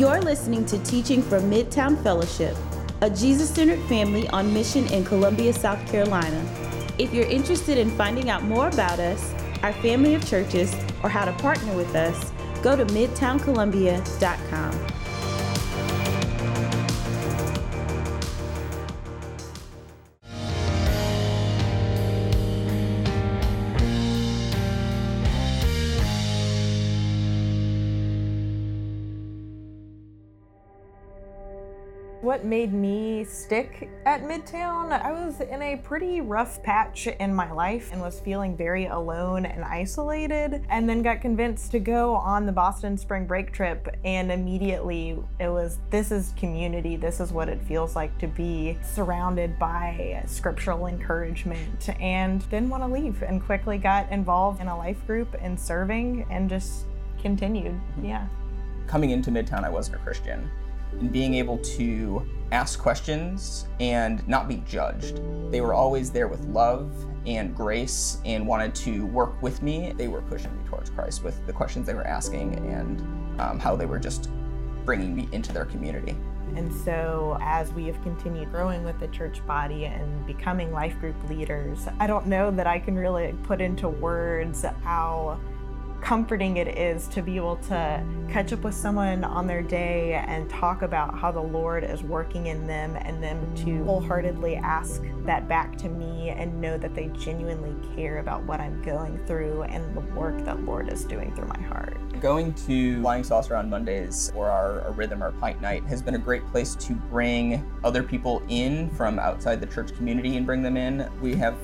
You're listening to Teaching from Midtown Fellowship, a Jesus centered family on mission in Columbia, South Carolina. If you're interested in finding out more about us, our family of churches, or how to partner with us, go to midtowncolumbia.com. what made me stick at Midtown, I was in a pretty rough patch in my life and was feeling very alone and isolated, and then got convinced to go on the Boston spring break trip. And immediately it was this is community, this is what it feels like to be surrounded by scriptural encouragement, and didn't want to leave and quickly got involved in a life group and serving and just continued. Mm-hmm. Yeah. Coming into Midtown, I wasn't a Christian and being able to ask questions and not be judged. They were always there with love and grace and wanted to work with me. They were pushing me towards Christ with the questions they were asking and um, how they were just bringing me into their community. And so, as we have continued growing with the church body and becoming life group leaders, I don't know that I can really put into words how comforting it is to be able to catch up with someone on their day and talk about how the Lord is working in them and them to wholeheartedly ask that back to me and know that they genuinely care about what I'm going through and the work that Lord is doing through my heart. Going to Flying Saucer on Mondays or our, our Rhythm or Pint Night has been a great place to bring other people in from outside the church community and bring them in. We have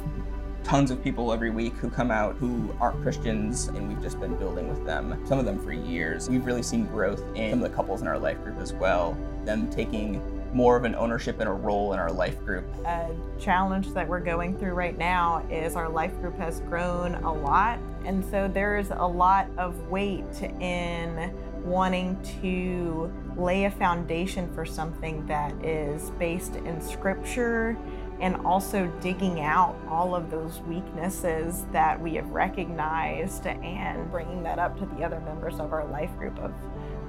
tons of people every week who come out who aren't Christians, and we've just been building with them, some of them for years. We've really seen growth in some of the couples in our life group as well, them taking more of an ownership and a role in our life group. A challenge that we're going through right now is our life group has grown a lot, and so there's a lot of weight in wanting to lay a foundation for something that is based in scripture and also digging out all of those weaknesses that we have recognized and bringing that up to the other members of our life group of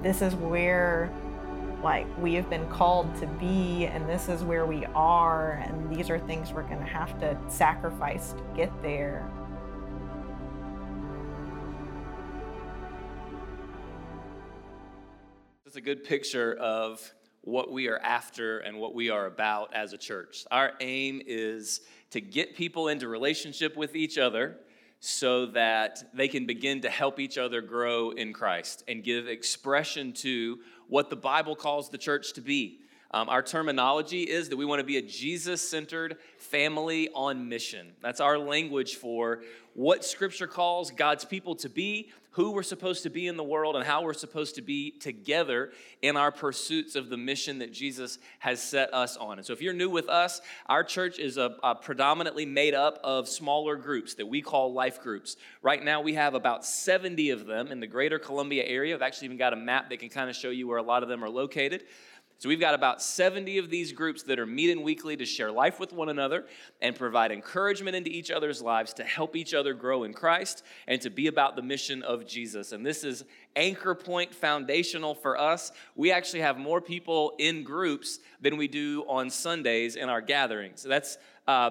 this is where like we have been called to be and this is where we are and these are things we're going to have to sacrifice to get there. It's a good picture of what we are after and what we are about as a church. Our aim is to get people into relationship with each other so that they can begin to help each other grow in Christ and give expression to what the Bible calls the church to be. Um, our terminology is that we want to be a Jesus centered family on mission. That's our language for what Scripture calls God's people to be, who we're supposed to be in the world, and how we're supposed to be together in our pursuits of the mission that Jesus has set us on. And so, if you're new with us, our church is a, a predominantly made up of smaller groups that we call life groups. Right now, we have about 70 of them in the greater Columbia area. I've actually even got a map that can kind of show you where a lot of them are located. So we've got about 70 of these groups that are meeting weekly to share life with one another and provide encouragement into each other's lives to help each other grow in Christ and to be about the mission of Jesus. And this is anchor point foundational for us. We actually have more people in groups than we do on Sundays in our gatherings. So that's uh,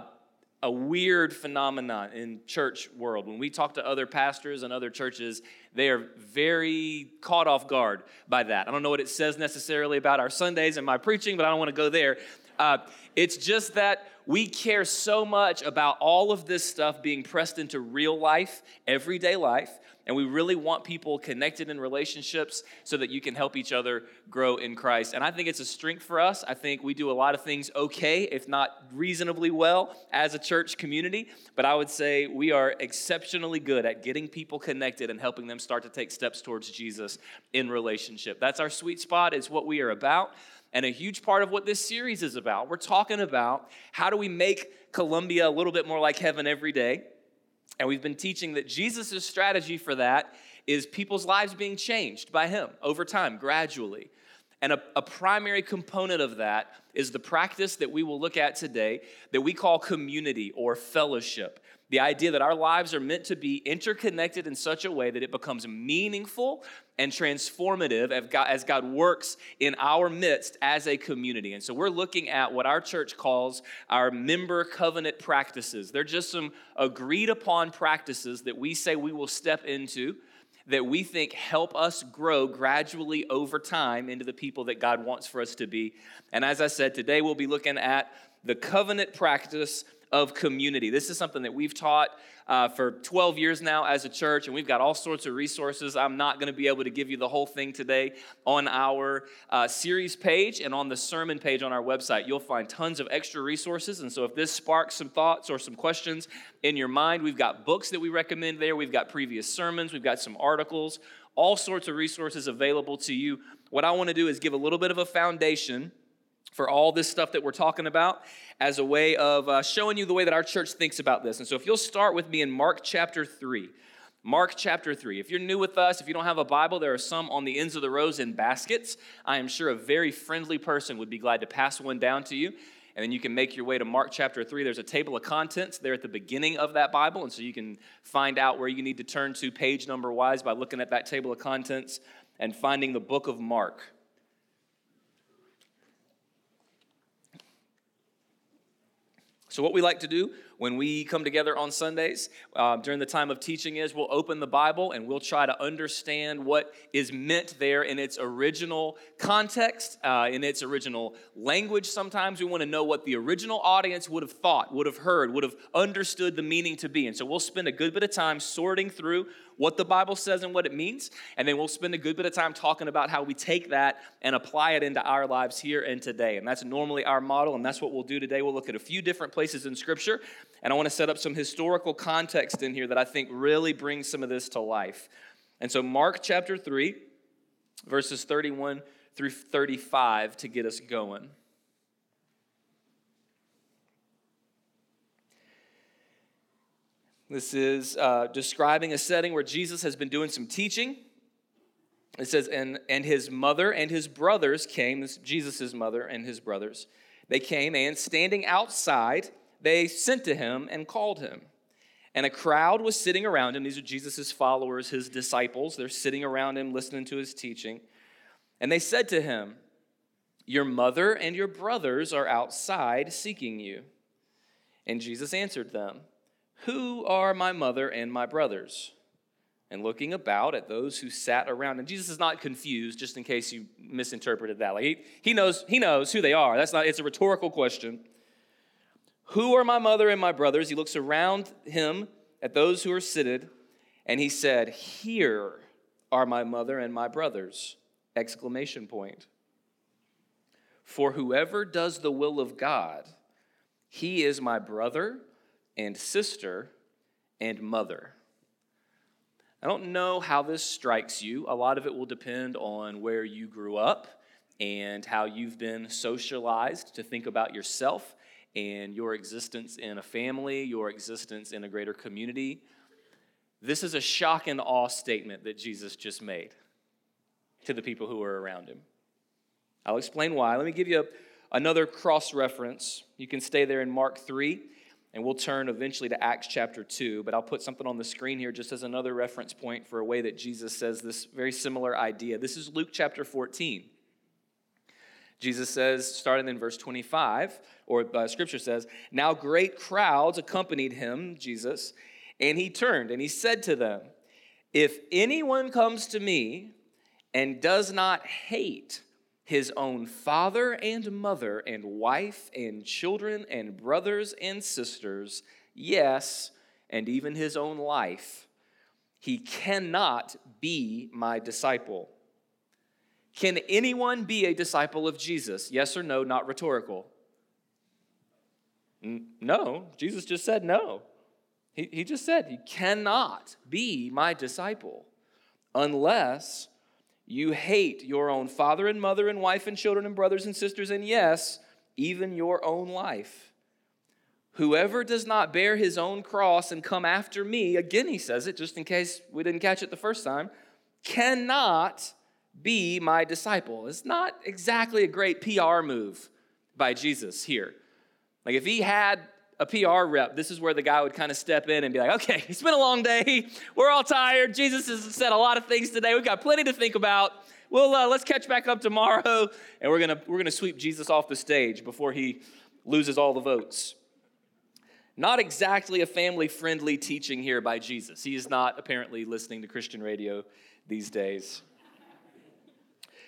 a weird phenomenon in church world. When we talk to other pastors and other churches, they are very caught off guard by that. I don't know what it says necessarily about our Sundays and my preaching, but I don't want to go there. Uh, it's just that we care so much about all of this stuff being pressed into real life, everyday life, and we really want people connected in relationships so that you can help each other grow in Christ. And I think it's a strength for us. I think we do a lot of things okay, if not reasonably well, as a church community. But I would say we are exceptionally good at getting people connected and helping them start to take steps towards Jesus in relationship. That's our sweet spot, it's what we are about. And a huge part of what this series is about. We're talking about how do we make Columbia a little bit more like heaven every day and we've been teaching that Jesus' strategy for that is people's lives being changed by Him over time, gradually. And a, a, primary component of that is the practice that we will look at today that we call community or fellowship. The idea that our lives are meant to be interconnected in such a way that it becomes meaningful and transformative as God, as God works in our midst as a community. And so we're looking at what our church calls our member covenant practices. They're just some agreed upon practices that we say we will step into that we think help us grow gradually over time into the people that God wants for us to be. And as I said, today we'll be looking at the covenant practice of community. This is something that we've taught uh, for 12 years now as a church, and we've got all sorts of resources. I'm not going to be able to give you the whole thing today on our uh, series page and on the sermon page on our website. You'll find tons of extra resources. And so, if this sparks some thoughts or some questions in your mind, we've got books that we recommend there, we've got previous sermons, we've got some articles, all sorts of resources available to you. What I want to do is give a little bit of a foundation for all this stuff that we're talking about as a way of uh, showing you the way that our church thinks about this. And so, if you'll start with me in Mark chapter 3. Mark chapter 3. If you're new with us, if you don't have a Bible, there are some on the ends of the rows in baskets. I am sure a very friendly person would be glad to pass one down to you. And then you can make your way to Mark chapter 3. There's a table of contents there at the beginning of that Bible. And so you can find out where you need to turn to page number wise by looking at that table of contents and finding the book of Mark. So, what we like to do when we come together on Sundays uh, during the time of teaching is we'll open the Bible and we'll try to understand what is meant there in its original context, uh, in its original language. Sometimes we want to know what the original audience would have thought, would have heard, would have understood the meaning to be. And so we'll spend a good bit of time sorting through what the Bible says and what it means. And then we'll spend a good bit of time talking about how we take that and apply it into our lives here and today. And that's normally our model, and that's what we'll do today. We'll look at a few different places in Scripture, and I want to set up some historical context in here that I think really brings some of this to life. And so, Mark chapter 3, verses 31 through 35 to get us going. This is uh, describing a setting where Jesus has been doing some teaching. It says, and, and his mother and his brothers came, Jesus' mother and his brothers, they came, and standing outside, they sent to him and called him. And a crowd was sitting around him. These are Jesus' followers, his disciples. They're sitting around him, listening to his teaching. And they said to him, Your mother and your brothers are outside seeking you. And Jesus answered them, who are my mother and my brothers? And looking about at those who sat around. And Jesus is not confused, just in case you misinterpreted that. Like he, he knows he knows who they are. That's not it's a rhetorical question. Who are my mother and my brothers? He looks around him at those who are seated, and he said, Here are my mother and my brothers! Exclamation point. For whoever does the will of God, he is my brother and sister and mother. I don't know how this strikes you. A lot of it will depend on where you grew up and how you've been socialized to think about yourself and your existence in a family, your existence in a greater community. This is a shock and awe statement that Jesus just made to the people who were around him. I'll explain why. Let me give you another cross reference. You can stay there in Mark 3. And we'll turn eventually to Acts chapter 2, but I'll put something on the screen here just as another reference point for a way that Jesus says this very similar idea. This is Luke chapter 14. Jesus says, starting in verse 25, or uh, scripture says, Now great crowds accompanied him, Jesus, and he turned and he said to them, If anyone comes to me and does not hate his own father and mother and wife and children and brothers and sisters, yes, and even his own life, he cannot be my disciple. Can anyone be a disciple of Jesus? Yes or no, not rhetorical. No, Jesus just said no. He, he just said, You cannot be my disciple unless you hate your own father and mother and wife and children and brothers and sisters, and yes, even your own life. Whoever does not bear his own cross and come after me, again he says it, just in case we didn't catch it the first time, cannot be my disciple. It's not exactly a great PR move by Jesus here. Like if he had a PR rep, this is where the guy would kind of step in and be like, okay, it's been a long day. We're all tired. Jesus has said a lot of things today. We've got plenty to think about. Well, uh, let's catch back up tomorrow. And we're going to we're gonna sweep Jesus off the stage before he loses all the votes. Not exactly a family friendly teaching here by Jesus. He is not apparently listening to Christian radio these days.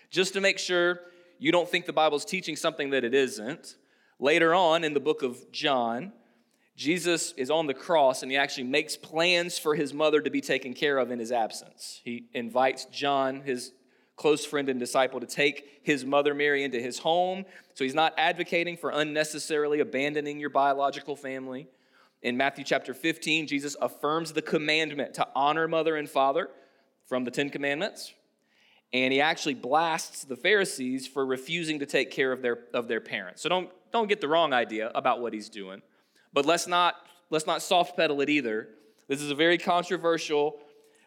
Just to make sure you don't think the Bible's teaching something that it isn't, later on in the book of John, Jesus is on the cross and he actually makes plans for his mother to be taken care of in his absence. He invites John, his close friend and disciple, to take his mother Mary into his home. So he's not advocating for unnecessarily abandoning your biological family. In Matthew chapter 15, Jesus affirms the commandment to honor mother and father from the Ten Commandments. And he actually blasts the Pharisees for refusing to take care of their, of their parents. So don't, don't get the wrong idea about what he's doing. But let's not, let's not soft pedal it either. This is a very controversial,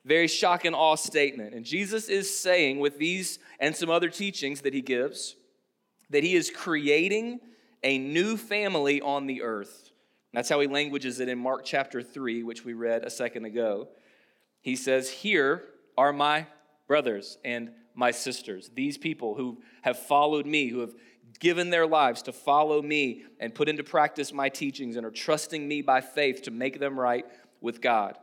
very shock and awe statement. And Jesus is saying, with these and some other teachings that he gives, that he is creating a new family on the earth. That's how he languages it in Mark chapter 3, which we read a second ago. He says, Here are my brothers and my sisters, these people who have followed me, who have given their lives to follow me and put into practice my teachings and are trusting me by faith to make them right with God.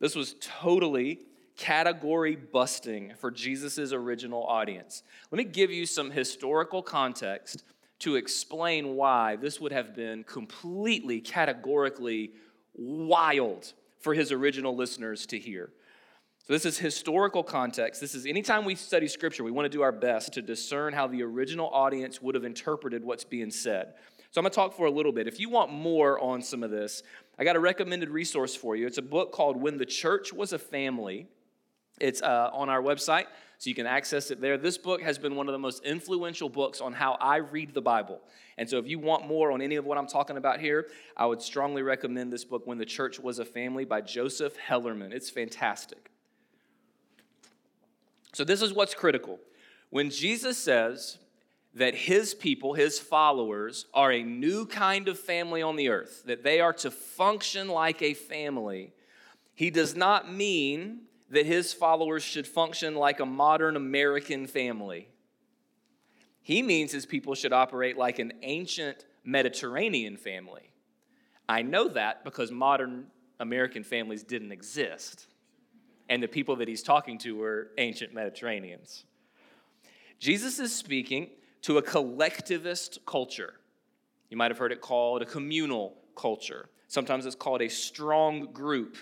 This was totally category busting for Jesus' original audience. Let me give you some historical context to explain why this would have been completely, categorically wild for his original listeners to hear. So, this is historical context. This is anytime we study scripture, we want to do our best to discern how the original audience would have interpreted what's being said. So, I'm going to talk for a little bit. If you want more on some of this, I got a recommended resource for you. It's a book called When the Church Was a Family. It's uh, on our website, so you can access it there. This book has been one of the most influential books on how I read the Bible. And so, if you want more on any of what I'm talking about here, I would strongly recommend this book, When the Church Was a Family by Joseph Hellerman. It's fantastic. So, this is what's critical. When Jesus says that his people, his followers, are a new kind of family on the earth, that they are to function like a family, he does not mean that his followers should function like a modern American family. He means his people should operate like an ancient Mediterranean family. I know that because modern American families didn't exist, and the people that he's talking to were ancient Mediterraneans. Jesus is speaking to a collectivist culture. You might have heard it called a communal culture. Sometimes it's called a strong group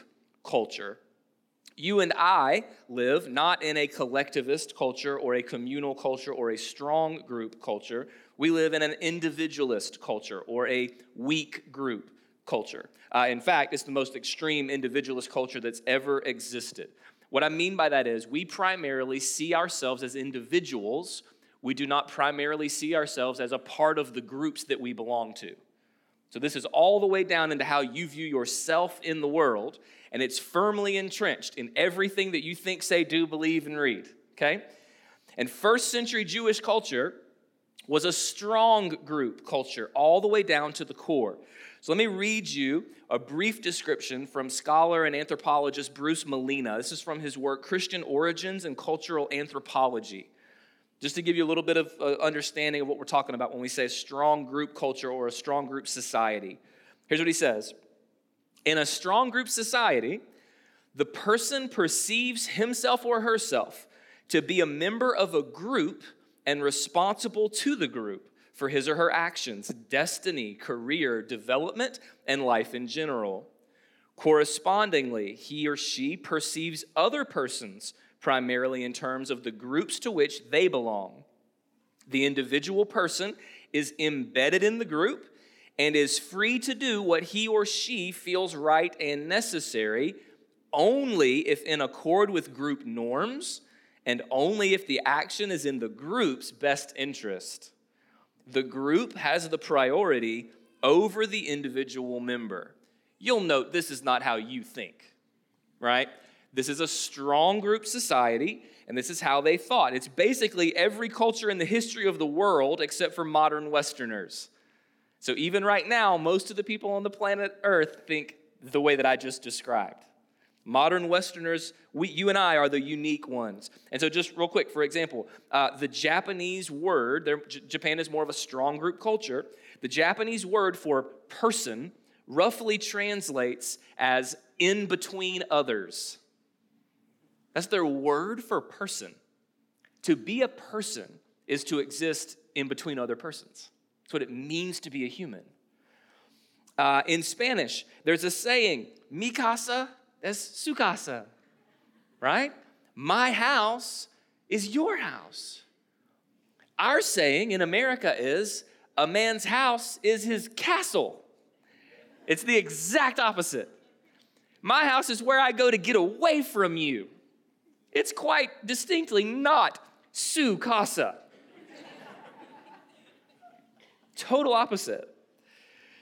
culture. You and I live not in a collectivist culture or a communal culture or a strong group culture. We live in an individualist culture or a weak group culture. Uh, in fact, it's the most extreme individualist culture that's ever existed. What I mean by that is we primarily see ourselves as individuals. We do not primarily see ourselves as a part of the groups that we belong to. So, this is all the way down into how you view yourself in the world and it's firmly entrenched in everything that you think, say, do, believe, and read. Okay? And first century Jewish culture was a strong group culture all the way down to the core. So let me read you a brief description from scholar and anthropologist Bruce Malina. This is from his work, Christian Origins and Cultural Anthropology. Just to give you a little bit of uh, understanding of what we're talking about when we say strong group culture or a strong group society. Here's what he says in a strong group society, the person perceives himself or herself to be a member of a group and responsible to the group for his or her actions, destiny, career, development, and life in general. Correspondingly, he or she perceives other persons primarily in terms of the groups to which they belong. The individual person is embedded in the group and is free to do what he or she feels right and necessary only if in accord with group norms and only if the action is in the group's best interest. The group has the priority over the individual member. You'll note this is not how you think, right? This is a strong group society, and this is how they thought. It's basically every culture in the history of the world except for modern Westerners. So even right now, most of the people on the planet Earth think the way that I just described. Modern Westerners, we, you and I are the unique ones. And so, just real quick, for example, uh, the Japanese word, J- Japan is more of a strong group culture. The Japanese word for person roughly translates as in between others. That's their word for person. To be a person is to exist in between other persons. That's what it means to be a human. Uh, in Spanish, there's a saying, mi casa es su casa, right? My house is your house. Our saying in America is, a man's house is his castle. It's the exact opposite. My house is where I go to get away from you. It's quite distinctly not su casa. Total opposite.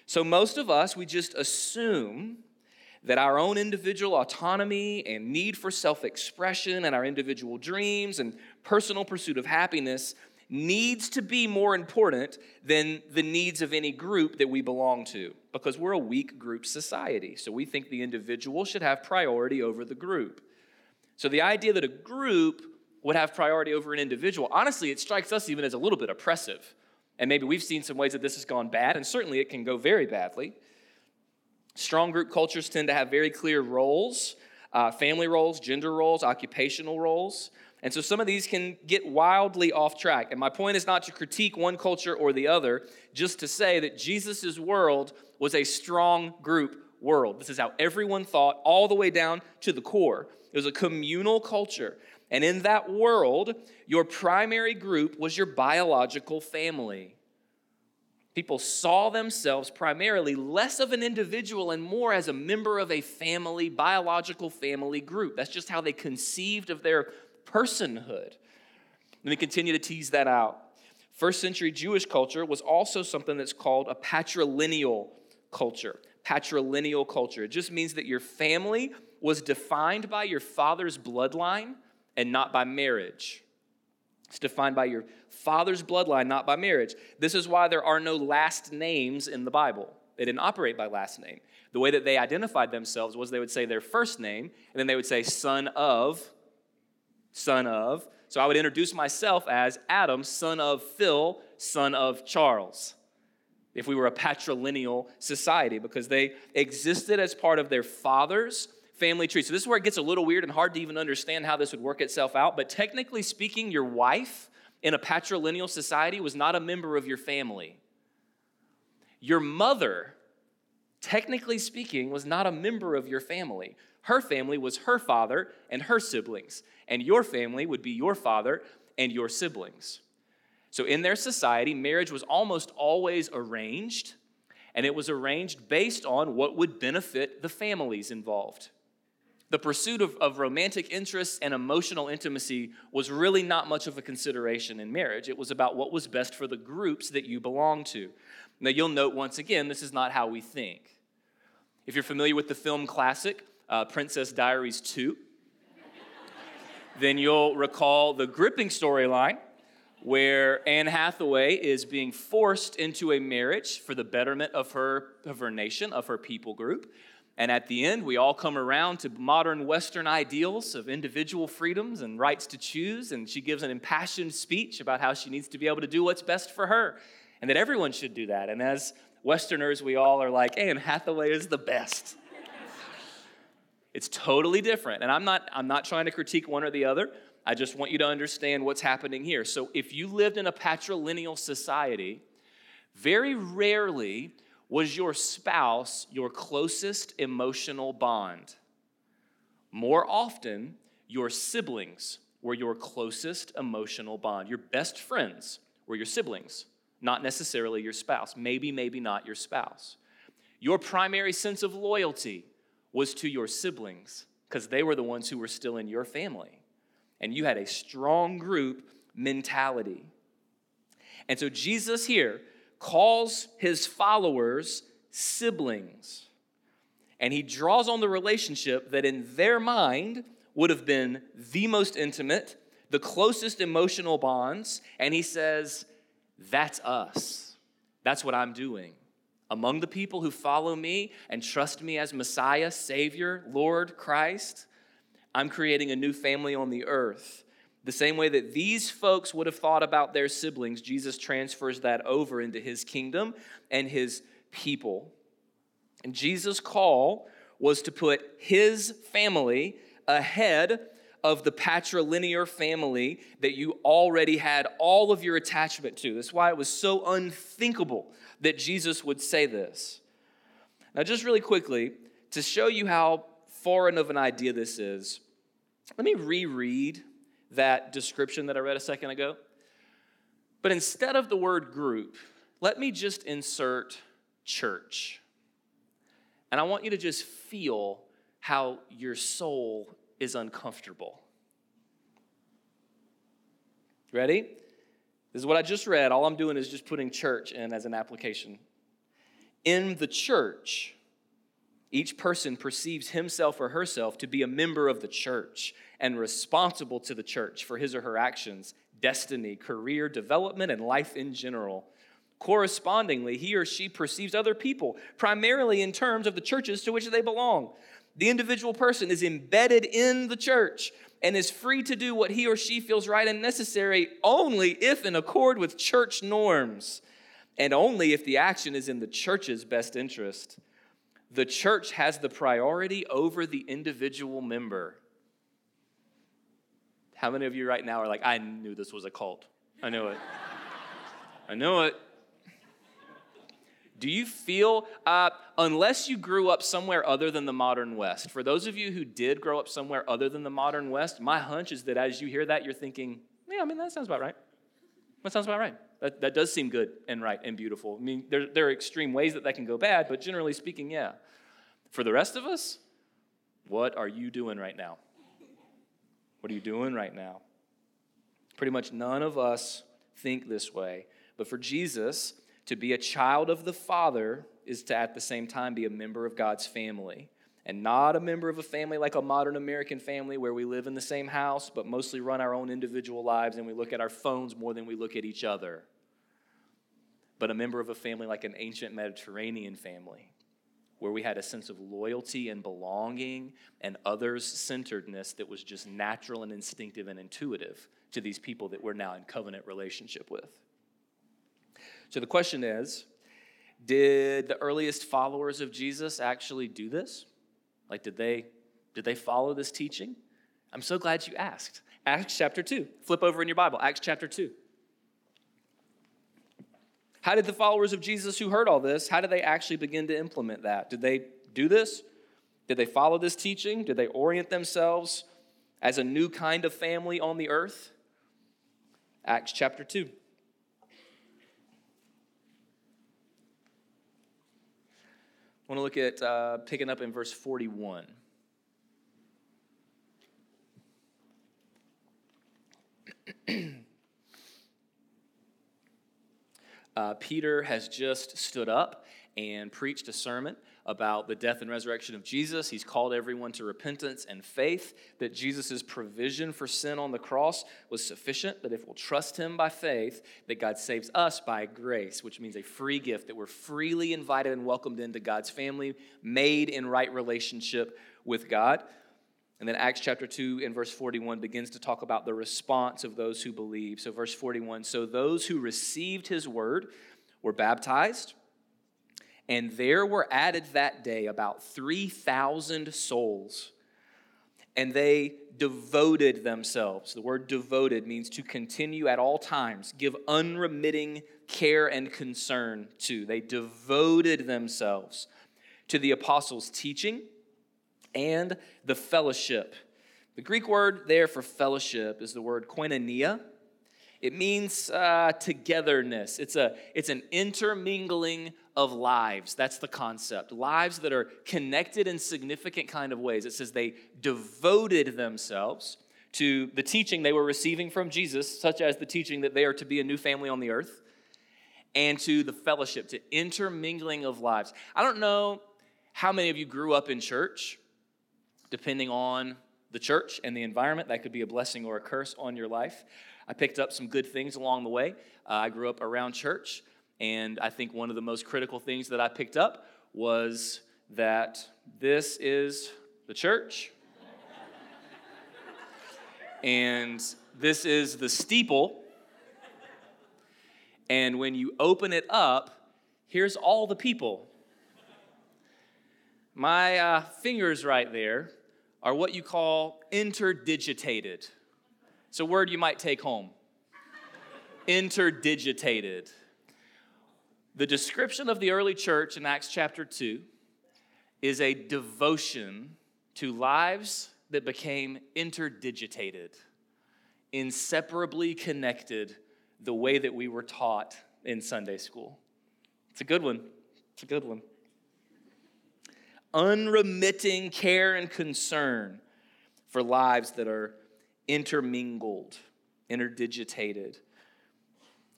So, most of us, we just assume that our own individual autonomy and need for self expression and our individual dreams and personal pursuit of happiness needs to be more important than the needs of any group that we belong to because we're a weak group society. So we think the individual should have priority over the group. So the idea that a group would have priority over an individual, honestly, it strikes us even as a little bit oppressive. And maybe we've seen some ways that this has gone bad, and certainly it can go very badly. Strong group cultures tend to have very clear roles uh, family roles, gender roles, occupational roles. And so some of these can get wildly off track. And my point is not to critique one culture or the other, just to say that Jesus' world was a strong group world. This is how everyone thought, all the way down to the core. It was a communal culture. And in that world, your primary group was your biological family. People saw themselves primarily less of an individual and more as a member of a family, biological family group. That's just how they conceived of their personhood. Let me continue to tease that out. First century Jewish culture was also something that's called a patrilineal culture. Patrilineal culture. It just means that your family was defined by your father's bloodline and not by marriage. It's defined by your father's bloodline, not by marriage. This is why there are no last names in the Bible. They didn't operate by last name. The way that they identified themselves was they would say their first name, and then they would say son of, son of. So I would introduce myself as Adam, son of Phil, son of Charles. If we were a patrilineal society, because they existed as part of their father's family tree. So this is where it gets a little weird and hard to even understand how this would work itself out. But technically speaking, your wife in a patrilineal society was not a member of your family. Your mother, technically speaking, was not a member of your family. Her family was her father and her siblings, and your family would be your father and your siblings. So, in their society, marriage was almost always arranged, and it was arranged based on what would benefit the families involved. The pursuit of, of romantic interests and emotional intimacy was really not much of a consideration in marriage. It was about what was best for the groups that you belong to. Now, you'll note once again, this is not how we think. If you're familiar with the film classic, uh, Princess Diaries 2, then you'll recall the gripping storyline where Anne Hathaway is being forced into a marriage for the betterment of her, of her nation, of her people group. And at the end, we all come around to modern Western ideals of individual freedoms and rights to choose. And she gives an impassioned speech about how she needs to be able to do what's best for her and that everyone should do that. And as Westerners, we all are like, Anne Hathaway is the best. It's totally different. And I'm not, I'm not trying to critique one or the other. I just want you to understand what's happening here. So, if you lived in a patrilineal society, very rarely was your spouse your closest emotional bond. More often, your siblings were your closest emotional bond. Your best friends were your siblings, not necessarily your spouse. Maybe, maybe not your spouse. Your primary sense of loyalty was to your siblings because they were the ones who were still in your family. And you had a strong group mentality. And so Jesus here calls his followers siblings. And he draws on the relationship that in their mind would have been the most intimate, the closest emotional bonds, and he says, That's us. That's what I'm doing. Among the people who follow me and trust me as Messiah, Savior, Lord, Christ, I'm creating a new family on the earth. The same way that these folks would have thought about their siblings, Jesus transfers that over into his kingdom and his people. And Jesus' call was to put his family ahead of the patrilinear family that you already had all of your attachment to. That's why it was so unthinkable that Jesus would say this. Now, just really quickly, to show you how foreign of an idea this is, let me reread that description that I read a second ago. But instead of the word group, let me just insert church. And I want you to just feel how your soul is uncomfortable. Ready? This is what I just read. All I'm doing is just putting church in as an application. In the church, each person perceives himself or herself to be a member of the church and responsible to the church for his or her actions, destiny, career development, and life in general. Correspondingly, he or she perceives other people primarily in terms of the churches to which they belong. The individual person is embedded in the church and is free to do what he or she feels right and necessary only if in accord with church norms and only if the action is in the church's best interest. The church has the priority over the individual member. How many of you right now are like, I knew this was a cult? I knew it. I knew it. Do you feel, uh, unless you grew up somewhere other than the modern West, for those of you who did grow up somewhere other than the modern West, my hunch is that as you hear that, you're thinking, yeah, I mean, that sounds about right. That sounds about right. That, that does seem good and right and beautiful. I mean, there, there are extreme ways that that can go bad, but generally speaking, yeah. For the rest of us, what are you doing right now? What are you doing right now? Pretty much none of us think this way. But for Jesus, to be a child of the Father is to at the same time be a member of God's family. And not a member of a family like a modern American family where we live in the same house, but mostly run our own individual lives and we look at our phones more than we look at each other. But a member of a family like an ancient Mediterranean family where we had a sense of loyalty and belonging and others centeredness that was just natural and instinctive and intuitive to these people that we're now in covenant relationship with. So the question is did the earliest followers of Jesus actually do this? Like did they did they follow this teaching? I'm so glad you asked. Acts chapter 2. Flip over in your Bible, Acts chapter 2. How did the followers of Jesus who heard all this, how did they actually begin to implement that? Did they do this? Did they follow this teaching? Did they orient themselves as a new kind of family on the earth? Acts chapter 2. I want to look at uh, picking up in verse 41. uh, Peter has just stood up and preached a sermon about the death and resurrection of Jesus. He's called everyone to repentance and faith that Jesus' provision for sin on the cross was sufficient, that if we'll trust him by faith, that God saves us by grace, which means a free gift, that we're freely invited and welcomed into God's family, made in right relationship with God. And then Acts chapter 2 and verse 41 begins to talk about the response of those who believe. So, verse 41 So those who received his word were baptized and there were added that day about 3,000 souls. And they devoted themselves. The word devoted means to continue at all times, give unremitting care and concern to. They devoted themselves to the apostles' teaching and the fellowship. The Greek word there for fellowship is the word koinonia. It means uh, togetherness. It's, a, it's an intermingling of lives. That's the concept. Lives that are connected in significant kind of ways. It says they devoted themselves to the teaching they were receiving from Jesus, such as the teaching that they are to be a new family on the earth, and to the fellowship, to intermingling of lives. I don't know how many of you grew up in church, depending on the church and the environment. That could be a blessing or a curse on your life. I picked up some good things along the way. Uh, I grew up around church, and I think one of the most critical things that I picked up was that this is the church. and this is the steeple. And when you open it up, here's all the people. My uh, fingers right there are what you call interdigitated. It's a word you might take home. interdigitated. The description of the early church in Acts chapter 2 is a devotion to lives that became interdigitated, inseparably connected the way that we were taught in Sunday school. It's a good one. It's a good one. Unremitting care and concern for lives that are intermingled, interdigitated.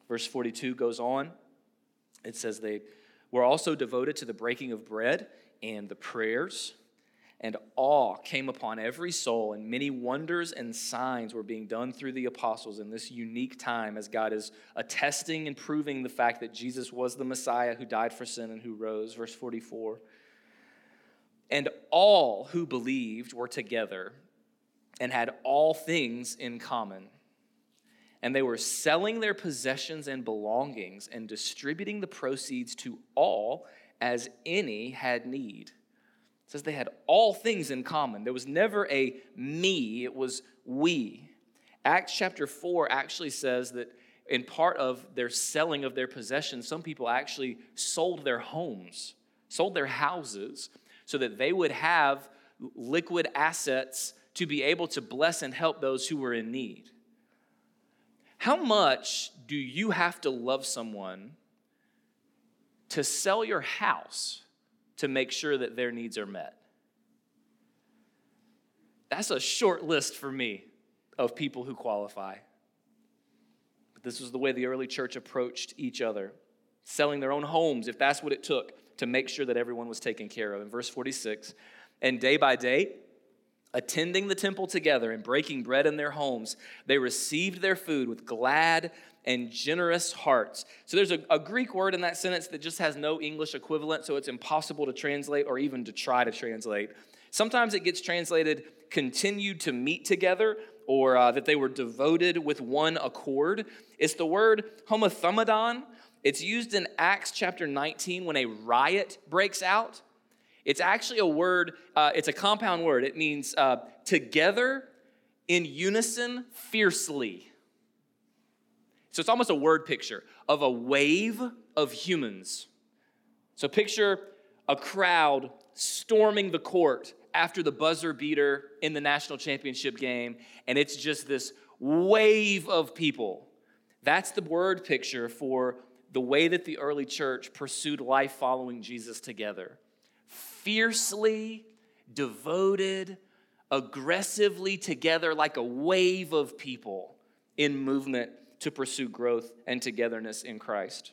Verse 42 goes on. It says they were also devoted to the breaking of bread and the prayers, and awe came upon every soul, and many wonders and signs were being done through the apostles in this unique time as God is attesting and proving the fact that Jesus was the Messiah who died for sin and who rose. Verse 44. And all who believed were together and had all things in common. And they were selling their possessions and belongings and distributing the proceeds to all as any had need. It says they had all things in common. There was never a me, it was we. Acts chapter 4 actually says that in part of their selling of their possessions, some people actually sold their homes, sold their houses, so that they would have liquid assets to be able to bless and help those who were in need. How much do you have to love someone to sell your house to make sure that their needs are met? That's a short list for me of people who qualify. But this was the way the early church approached each other, selling their own homes if that's what it took to make sure that everyone was taken care of. In verse 46, and day by day, attending the temple together and breaking bread in their homes, they received their food with glad and generous hearts. So there's a, a, Greek word in that sentence that just has no English equivalent, so it's impossible to translate or even to try to translate. Sometimes it gets translated continued to meet together or uh, that they were devoted with one accord. It's the word homothumadon. It's used in Acts chapter 19 when a riot breaks out. It's actually a word, uh, it's a compound word. It means uh, together, in unison, fiercely. So it's almost a word picture of a wave of humans. So picture a crowd storming the court after the buzzer beater in the national championship game, and it's just this wave of people. That's the word picture for the way that the early church pursued life following Jesus together fiercely, devoted, aggressively together like a wave of people in movement to pursue growth and togetherness in Christ.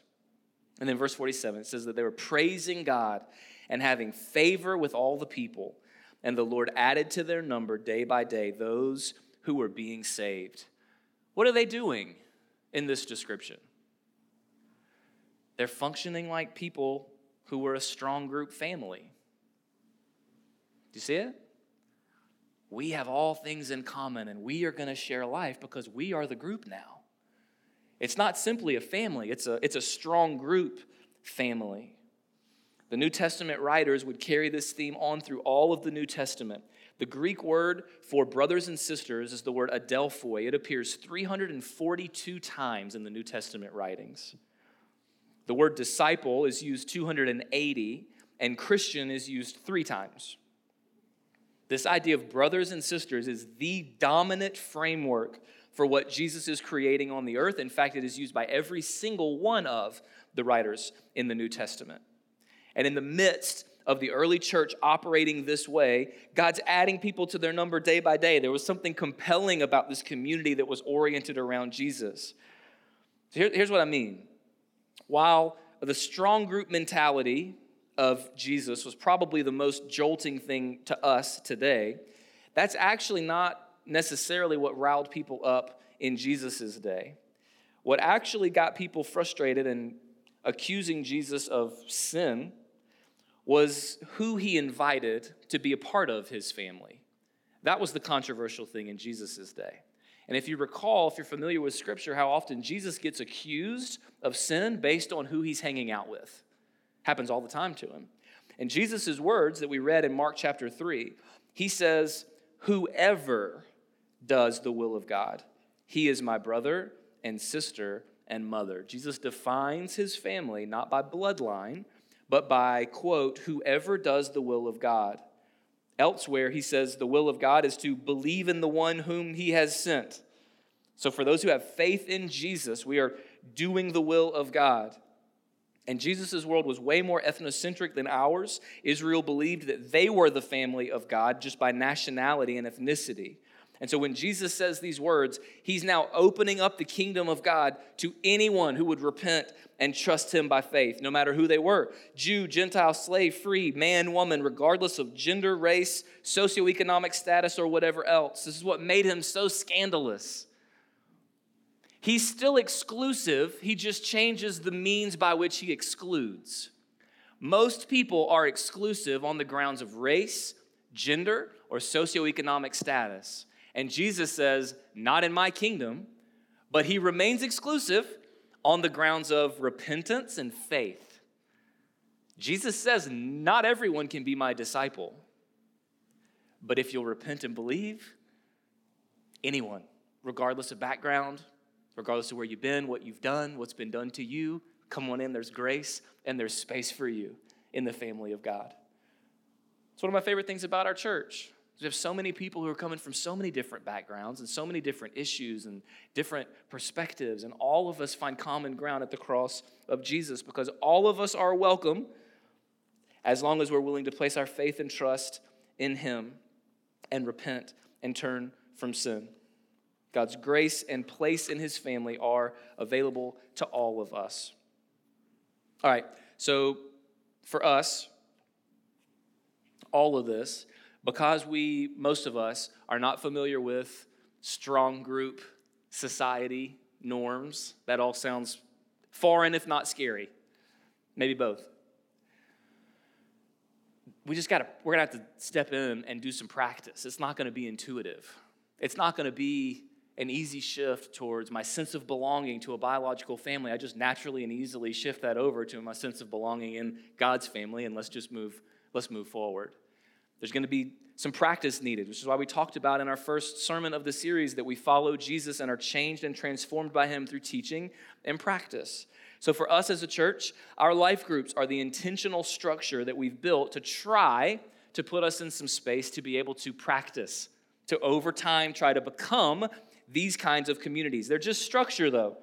And then verse 47 it says that they were praising God and having favor with all the people. And the Lord added to their number day by day those who were being saved. What are they doing in this description? They're functioning like people who were a strong group family you see it? We have all things in common and we are going to share life because we are the group now. It's not simply a family, it's a, it's a strong group family. The New Testament writers would carry this theme on through all of the New Testament. The Greek word for brothers and sisters is the word adelphoi. It appears 342 times in the New Testament writings. The word disciple is used 280, and Christian is used three times. This idea of brothers and sisters is the dominant framework for what Jesus is creating on the earth. In fact, it is used by every single one of the writers in the New Testament. And in the midst of the early church operating this way, God's adding people to their number day by day. There was something compelling about this community that was oriented around Jesus. So here, here's what I mean. While the strong group mentality of Jesus was probably the most jolting thing to us today. That's actually not necessarily what riled people up in Jesus' day. What actually got people frustrated and accusing Jesus of sin was who he invited to be a part of his family. That was the controversial thing in Jesus' day. And if you recall, if you're familiar with scripture, how often Jesus gets accused of sin based on who he's hanging out with. Happens all the time to him. In Jesus' words that we read in Mark chapter 3, he says, Whoever does the will of God, he is my brother and sister and mother. Jesus defines his family not by bloodline, but by, quote, whoever does the will of God. Elsewhere, he says the will of God is to believe in the one whom he has sent. So, for those who have faith in Jesus, we are doing the will of God. And Jesus' world was way more ethnocentric than ours. Israel believed that they were the family of God just by nationality and ethnicity. And so when Jesus says these words, he's now opening up the kingdom of God to anyone who would repent and trust him by faith, no matter who they were Jew, Gentile, slave, free, man, woman, regardless of gender, race, socioeconomic status, or whatever else. This is what made him so scandalous. He's still exclusive, he just changes the means by which he excludes. Most people are exclusive on the grounds of race, gender, or socioeconomic status. And Jesus says, Not in my kingdom, but he remains exclusive on the grounds of repentance and faith. Jesus says, Not everyone can be my disciple, but if you'll repent and believe, anyone, regardless of background, regardless of where you've been, what you've done, what's been done to you, come on in. There's grace and there's space for you in the family of God. It's one of my favorite things about our church. We have so many people who are coming from so many different backgrounds and so many different issues and different perspectives, and all of us find common ground at the cross of Jesus because all of us are welcome as long as we're willing to place our faith and trust in Him and repent and turn from sin. God's grace and place in His family are available to all of us. All right, so for us, all of this because we, most of us, are not familiar with strong group society norms, that all sounds foreign, if not scary. Maybe both. We just gotta, we're gonna have to step in and do some practice. It's not gonna be intuitive. It's not gonna be an easy shift towards my sense of belonging to a biological family. I just naturally and easily shift that over to my sense of belonging in God's family, and let's just move, let's move forward. There's going to be some practice needed, which is why we talked about in our first sermon of the series that we follow Jesus and are changed and transformed by him through teaching and practice. So, for us as a church, our life groups are the intentional structure that we've built to try to put us in some space to be able to practice, to over time try to become these kinds of communities. They're just structure, though.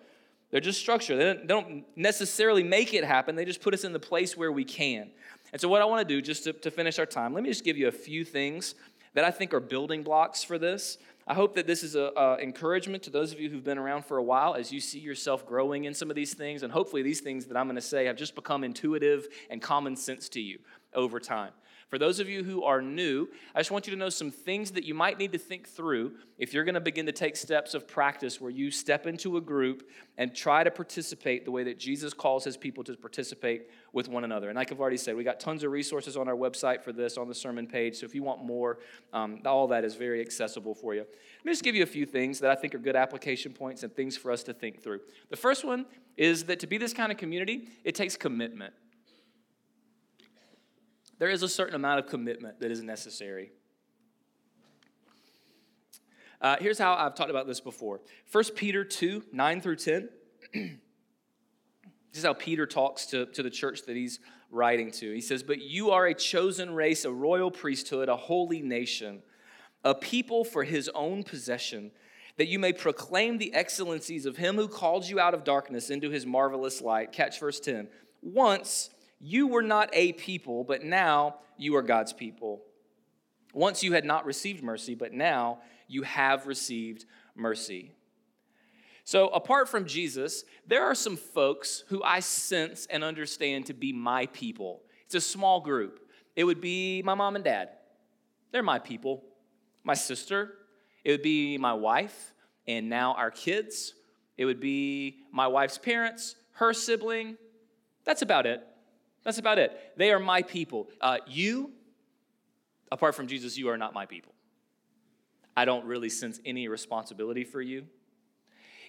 They're just structure. They don't, they don't necessarily make it happen, they just put us in the place where we can. And so, what I want to do, just to, to finish our time, let me just give you a few things that I think are building blocks for this. I hope that this is an encouragement to those of you who've been around for a while as you see yourself growing in some of these things. And hopefully, these things that I'm going to say have just become intuitive and common sense to you over time. For those of you who are new, I just want you to know some things that you might need to think through if you're going to begin to take steps of practice where you step into a group and try to participate the way that Jesus calls his people to participate with one another. And like I've already said, we got tons of resources on our website for this on the sermon page. So if you want more, um, all that is very accessible for you. Let me just give you a few things that I think are good application points and things for us to think through. The first one is that to be this kind of community, it takes commitment there is a certain amount of commitment that is necessary. Uh, here's how I've talked about this before 1 Peter 2 9 through 10. this is how Peter talks to, to the church that he's writing to. He says, But you are a chosen race, a royal priesthood, a holy nation, a people for his own possession, that you may proclaim the excellencies of him who called you out of darkness into his marvelous light. Catch verse 10. Once you were not a people, but now you are God's people. Once you had not received mercy, but now you have received mercy. So, apart from Jesus, there are some folks who I sense and understand to be my people. It's a small group. It would be my mom and dad. They're my people. my sister, it would be my wife, and now our kids. It would be my wife's parents, her sibling. That's about it. That's about it. They are my people. Uh, you, apart from Jesus, you are not my people. I don't really sense any responsibility for you.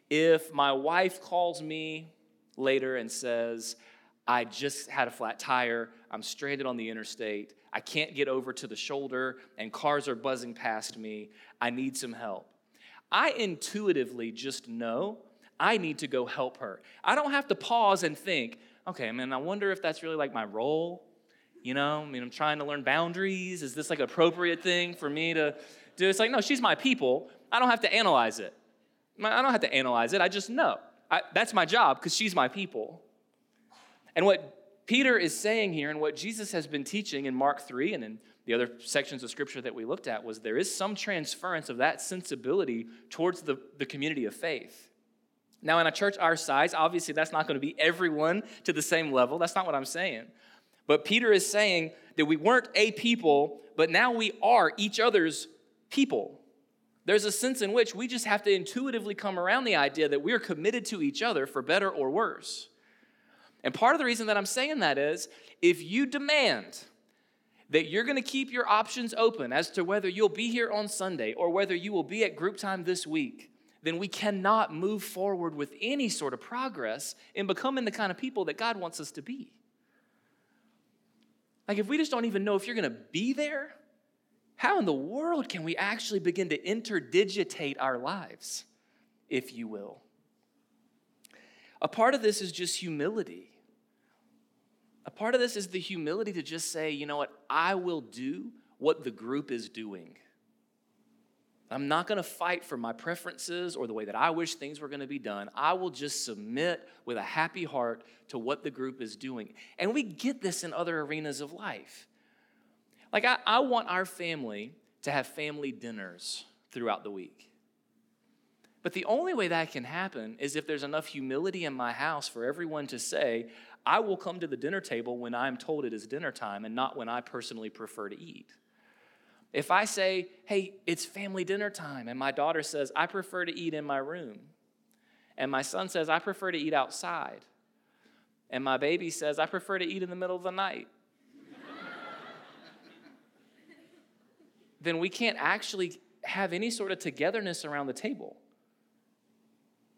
If my wife calls me later and says, I just had a flat tire, I'm stranded on the interstate, I can't get over to the shoulder, and cars are buzzing past me, I need some help. I intuitively just know I need to go help her. I don't have to pause and think, okay, I mean, I wonder if that's really like my role. You know, I mean, I'm trying to learn boundaries. Is this like appropriate thing for me to do? It's like, no, she's my people. I don't have to analyze it. I don't have to analyze it. I just know. I, that's my job because she's my people. And what Peter is saying here and what Jesus has been teaching in Mark 3 and in the other sections of scripture that we looked at was there is some transference of that sensibility towards the, the community of faith. Now, in a church our size, obviously that's not going to be everyone to the same level. That's not what I'm saying. But Peter is saying that we weren't a people, but now we are each other's people. There's a sense in which we just have to intuitively come around the idea that we're committed to each other for better or worse. And part of the reason that I'm saying that is if you demand that you're going to keep your options open as to whether you'll be here on Sunday or whether you will be at group time this week, then we cannot move forward with any sort of progress in becoming the kind of people that God wants us to be. Like, if we just don't even know if you're going to be there, how in the world can we actually begin to interdigitate our lives, if you will? A part of this is just humility. A part of this is the humility to just say, you know what, I will do what the group is doing. I'm not going to fight for my preferences or the way that I wish things were going to be done. I will just submit with a happy heart to what the group is doing. And we get this in other arenas of life. Like, I, I want our family to have family dinners throughout the week. But the only way that can happen is if there's enough humility in my house for everyone to say, I will come to the dinner table when I'm told it is dinner time and not when I personally prefer to eat. If I say, hey, it's family dinner time, and my daughter says, I prefer to eat in my room, and my son says, I prefer to eat outside, and my baby says, I prefer to eat in the middle of the night, then we can't actually have any sort of togetherness around the table.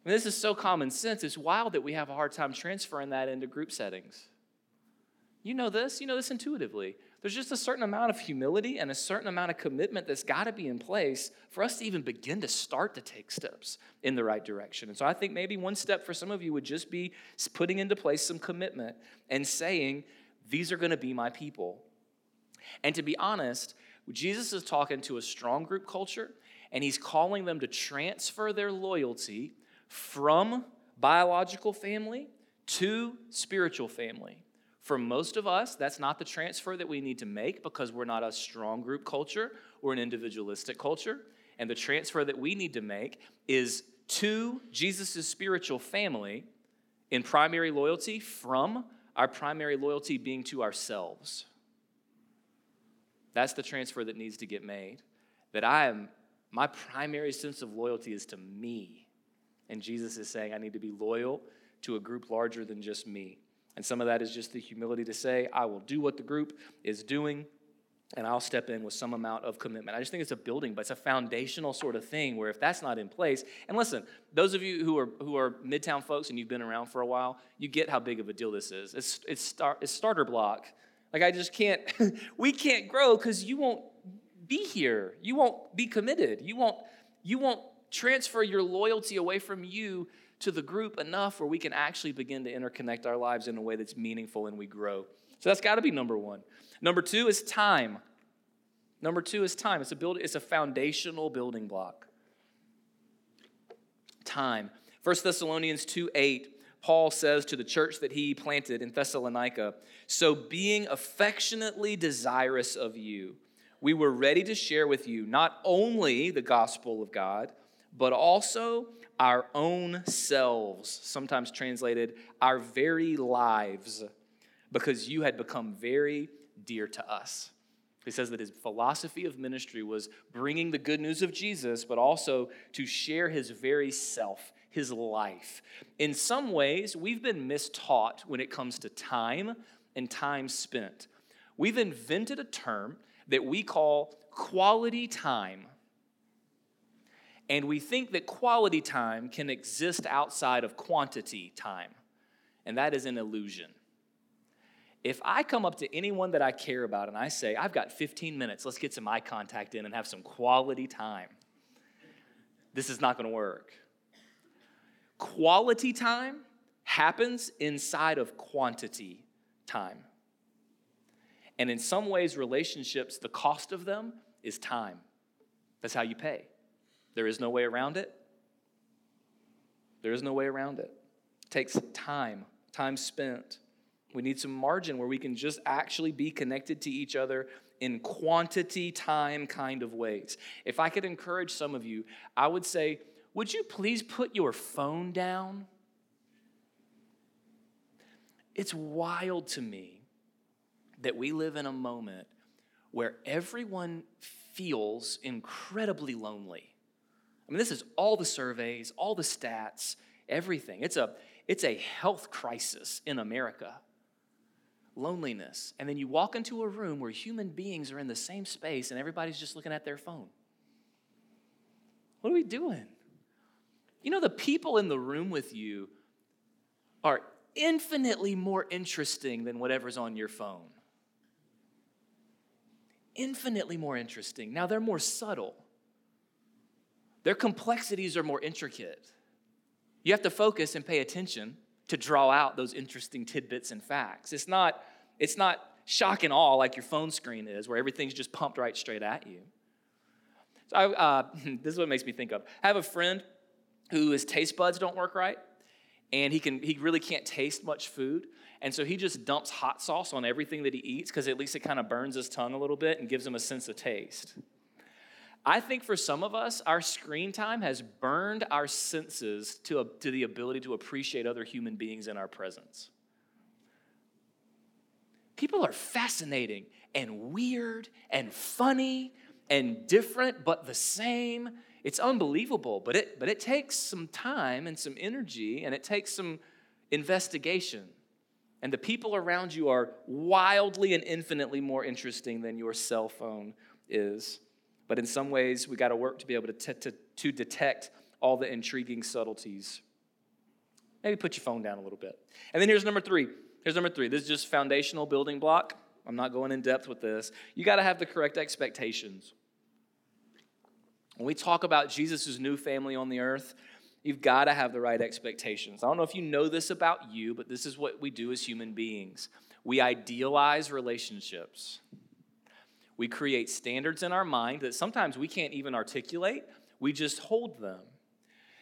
And this is so common sense. It's wild that we have a hard time transferring that into group settings. You know this, you know this intuitively. There's just a certain amount of humility and a certain amount of commitment that's got to be in place for us to even begin to start to take steps in the right direction. And so I think maybe one step for some of you would just be putting into place some commitment and saying, These are going to be my people. And to be honest, Jesus is talking to a strong group culture and he's calling them to transfer their loyalty from biological family to spiritual family. For most of us, that's not the transfer that we need to make because we're not a strong group culture, we're an individualistic culture. And the transfer that we need to make is to Jesus' spiritual family in primary loyalty from our primary loyalty being to ourselves. That's the transfer that needs to get made. That I am, my primary sense of loyalty is to me. And Jesus is saying, I need to be loyal to a group larger than just me. And some of that is just the humility to say, I will do what the group is doing and I'll step in with some amount of commitment. I just think it's a building, but it's a foundational sort of thing where if that's not in place, and listen, those of you who are who are midtown folks and you've been around for a while, you get how big of a deal this is. It's it's, start, it's starter block. Like I just can't, we can't grow because you won't be here. You won't be committed. You won't you won't transfer your loyalty away from you to the group enough where we can actually begin to interconnect our lives in a way that's meaningful and we grow. So that's got to be number one. Number two is time. Number two is time. It's a build, it's a foundational building block. Time. 1 Thessalonians 2 8, Paul says to the church that he planted in Thessalonica, So being affectionately desirous of you, we were ready to share with you not only the gospel of God, but also our own selves, sometimes translated, our very lives, because you had become very dear to us. He says that his philosophy of ministry was bringing the good news of Jesus, but also to share his very self, his life. In some ways, we've been mistaught when it comes to time and time spent. We've invented a term that we call quality time. And we think that quality time can exist outside of quantity time. And that is an illusion. If I come up to anyone that I care about and I say, I've got 15 minutes, let's get some eye contact in and have some quality time, this is not to work. Quality time happens inside of quantity time. And in some ways, relationships, the cost of them is time. That's how you pay. There is no way around it. There is no way around it. It takes time, time spent. We need some margin where we can just actually be connected to each other in quantity time kind of ways. If I could encourage some of you, I would say, would you please put your phone down? It's wild to me that we live in a moment where everyone feels incredibly lonely. I mean, this is all the surveys, all the stats, everything. It's a, it's a health crisis in America. Loneliness. And then you walk into a room where human beings are in the same space and everybody's just looking at their phone. What are we doing? You know, the people in the room with you are infinitely more interesting than whatever's on your phone. Infinitely more interesting. Now, they're more subtle, their complexities are more intricate. You have to focus and pay attention to draw out those interesting tidbits and facts. It's not, it's not shock and awe like your phone screen is, where everything's just pumped right straight at you. So I, uh, this is what makes me think of. I have a friend who his taste buds don't work right and he can he really can't taste much food and so he just dumps hot sauce on everything that he eats because at least it kind of burns his tongue a little bit and gives him a sense of taste i think for some of us our screen time has burned our senses to, a, to the ability to appreciate other human beings in our presence people are fascinating and weird and funny and different but the same it's unbelievable, but it, but it takes some time and some energy and it takes some investigation. And the people around you are wildly and infinitely more interesting than your cell phone is. But in some ways, we got to work to be able to, t- to, to detect all the intriguing subtleties. Maybe put your phone down a little bit. And then here's number three. Here's number three. This is just foundational building block. I'm not going in depth with this. You got to have the correct expectations. When we talk about Jesus' new family on the earth, you've got to have the right expectations. I don't know if you know this about you, but this is what we do as human beings. We idealize relationships. We create standards in our mind that sometimes we can't even articulate, we just hold them.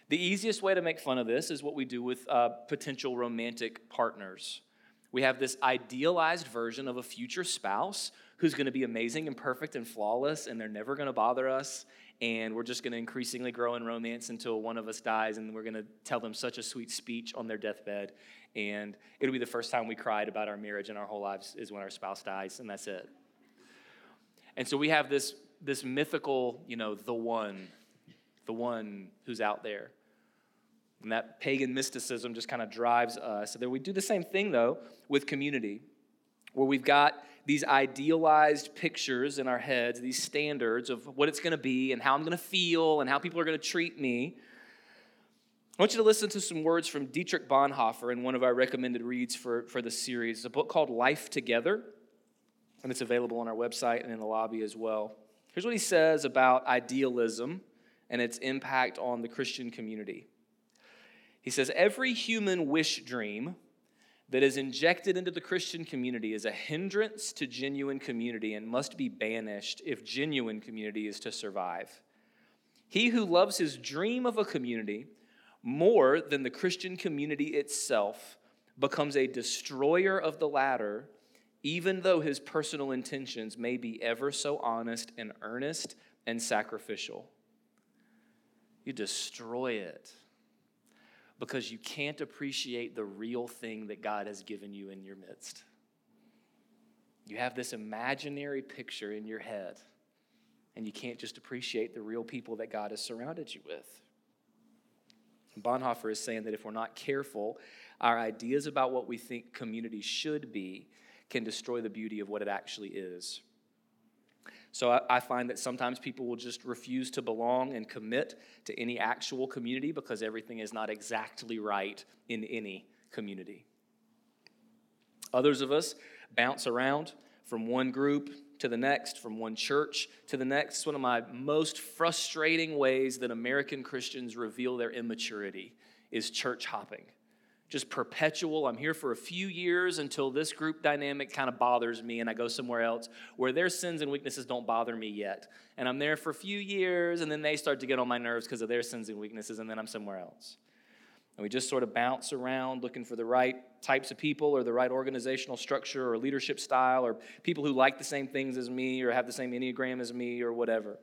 The easiest way to make fun of this is what we do with uh, potential romantic partners. We have this idealized version of a future spouse who's going to be amazing and perfect and flawless, and they're never going to bother us and we're just going to increasingly grow in romance until one of us dies and we're going to tell them such a sweet speech on their deathbed and it'll be the first time we cried about our marriage in our whole lives is when our spouse dies and that's it and so we have this this mythical you know the one the one who's out there and that pagan mysticism just kind of drives us so then we do the same thing though with community where we've got these idealized pictures in our heads, these standards of what it's going to be and how I'm going to feel and how people are going to treat me. I want you to listen to some words from Dietrich Bonhoeffer in one of our recommended reads for, for the series. A book called Life Together, and it's available on our website and in the lobby as well. Here's what he says about idealism and its impact on the Christian community. He says, Every human wish dream that is injected into the Christian community is a hindrance to genuine community and must be banished if genuine community is to survive. He who loves his dream of a community more than the Christian community itself becomes a destroyer of the latter, even though his personal intentions may be ever so honest and earnest and sacrificial. You destroy it because you can't appreciate the real thing that God has given you in your midst. You have this imaginary picture in your head, and you can't just appreciate the real people that God has surrounded you with. Bonhoeffer is saying that if we're not careful, our ideas about what we think community should be can destroy the beauty of what it actually is. So I, I, find that sometimes people will just refuse to belong and commit to any actual community because everything is not exactly right in any community. Others of us bounce around from one group to the next, from one church to the next. It's one of my most frustrating ways that American Christians reveal their immaturity is church hopping. Just perpetual. I'm here for a few years until this group dynamic kind of bothers me and I go somewhere else where their sins and weaknesses don't bother me yet. And I'm there for a few years and then they start to get on my nerves because of their sins and weaknesses and then I'm somewhere else. And we just sort of bounce around looking for the right types of people or the right organizational structure or leadership style or people who like the same things as me or have the same Enneagram as me or whatever.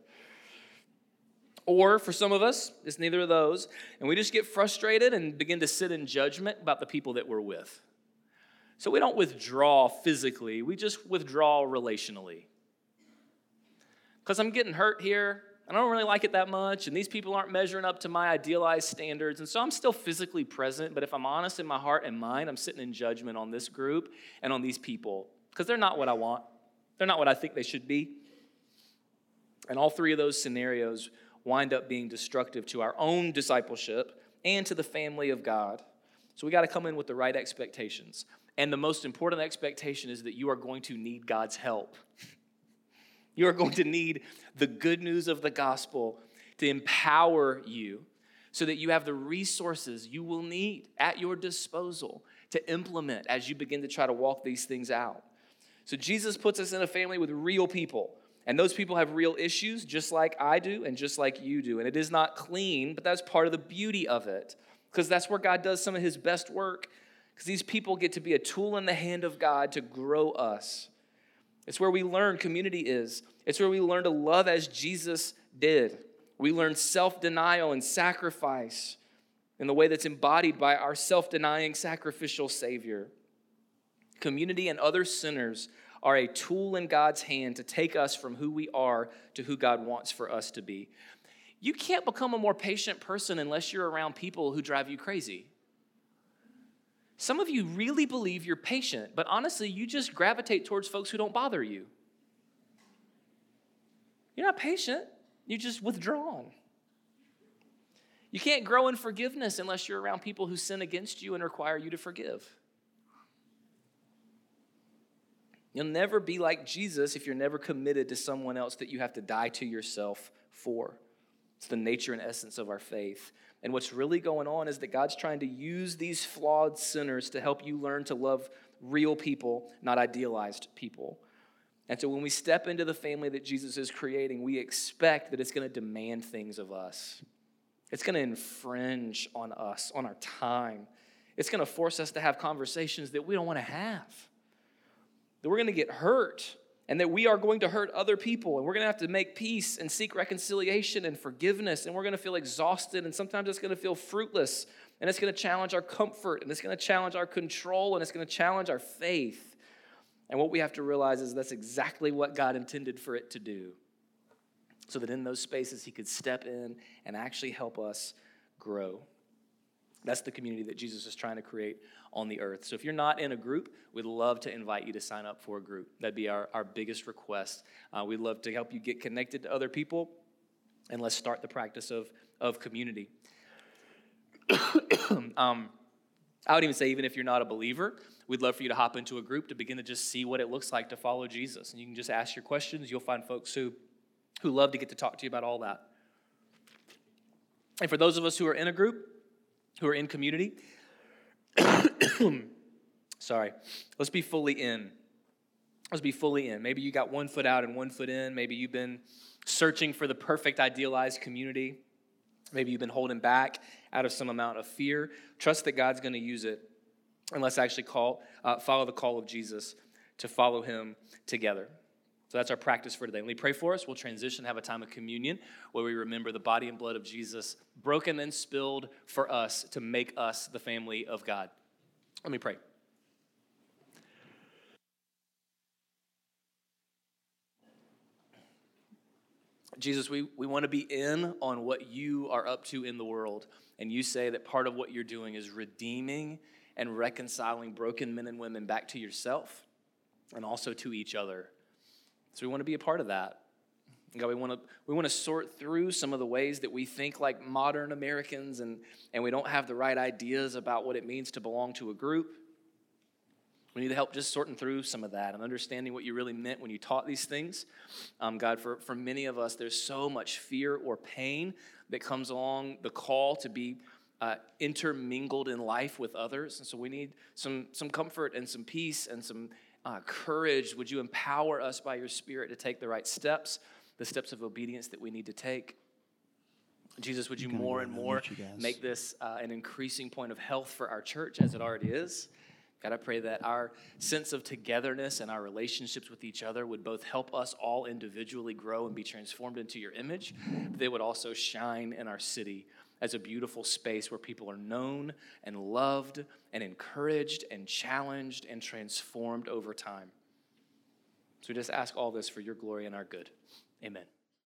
Or for some of us, it's neither of those. And we just get frustrated and begin to sit in judgment about the people that we're with. So we don't withdraw physically, we just withdraw relationally. Because I'm getting hurt here, and I don't really like it that much, and these people aren't measuring up to my idealized standards. And so I'm still physically present, but if I'm honest in my heart and mind, I'm sitting in judgment on this group and on these people because they're not what I want. They're not what I think they should be. And all three of those scenarios wind up being destructive to our own discipleship and to the family of God. So we got to come in with the right expectations. And the most important expectation is that you are going to need God's help. You are going to need the good news of the gospel to empower you so that you have the resources you will need at your disposal to implement as you begin to try to walk these things out. So, Jesus puts us in a family with real people, and those people have real issues, just like I do and just like you do. And it is not clean, but that's part of the beauty of it, because that's where God does some of his best work, because these people get to be a tool in the hand of God to grow us. It's where we learn community is. It's where we learn to love as Jesus did. We learn self denial and sacrifice in the way that's embodied by our self denying sacrificial Savior. Community and other sinners are a tool in God's hand to take us from who we are to who God wants for us to be. You can't become a more patient person unless you're around people who drive you crazy. Some of you really believe you're patient, but honestly, you just gravitate towards folks who don't bother you. You're not patient, you're just withdrawn. You can't grow in forgiveness unless you're around people who sin against you and require you to forgive. You'll never be like Jesus if you're never committed to someone else that you have to die to yourself for. It's the nature and essence of our faith. And what's really going on is that God's trying to use these flawed sinners to help you learn to love real people, not idealized people. And so when we step into the family that Jesus is creating, we expect that it's going to demand things of us. It's going to infringe on us, on our time. It's going to force us to have conversations that we don't want to have. That we're going to get hurt and that we are going to hurt other people and we're going to have to make peace and seek reconciliation and forgiveness and we're going to feel exhausted and sometimes it's going to feel fruitless and it's going to challenge our comfort and it's going to challenge our control and it's going to challenge our faith. And what we have to realize is that's exactly what God intended for it to do. So that in those spaces, He could step in and actually help us grow. That's the community that Jesus is trying to create on the earth. So if you're not in a group, we'd love to invite you to sign up for a group. That'd be our, our biggest request. Uh, we'd love to help you get connected to other people, and let's start the practice of, of community. um, I would even say, even if you're not a believer, we'd love for you to hop into a group to begin to just see what it looks like to follow Jesus. And you can just ask your questions. You'll find folks who, who love to get to talk to you about all that. And for those of us who are in a group, who are in community, sorry, let's be fully in. Let's be fully in. Maybe you got one foot out and one foot in. Maybe you've been searching for the perfect idealized community. Maybe you've been holding back out of some amount of fear. Trust that God's going to use it. And let's actually call, uh, follow the call of Jesus to follow him together. So that's our practice for today. Let me pray for us. We'll transition, have a time of communion where we remember the body and blood of Jesus broken and spilled for us to make us the family of God. Let me pray. Jesus, we, we want to be in on what you are up to in the world. And you say that part of what you're doing is redeeming and reconciling broken men and women back to yourself and also to each other. So we want to be a part of that. God, we want to we want to sort through some of the ways that we think like modern Americans and, and we don't have the right ideas about what it means to belong to a group. We need to help just sorting through some of that and understanding what you really meant when you taught these things. Um, God, for, for many of us, there's so much fear or pain that comes along the call to be uh, intermingled in life with others. And so we need some, some comfort and some peace and some uh, courage. Would you empower us by your Spirit to take the right steps, the steps of obedience that we need to take? Jesus, would you more and more make this uh, an increasing point of health for our church as it already is? God, I pray that our sense of togetherness and our relationships with each other would both help us all individually grow and be transformed into your image. They would also shine in our city as a beautiful space where people are known and loved and encouraged and challenged and transformed over time. So we just ask all this for your glory and our good. Amen.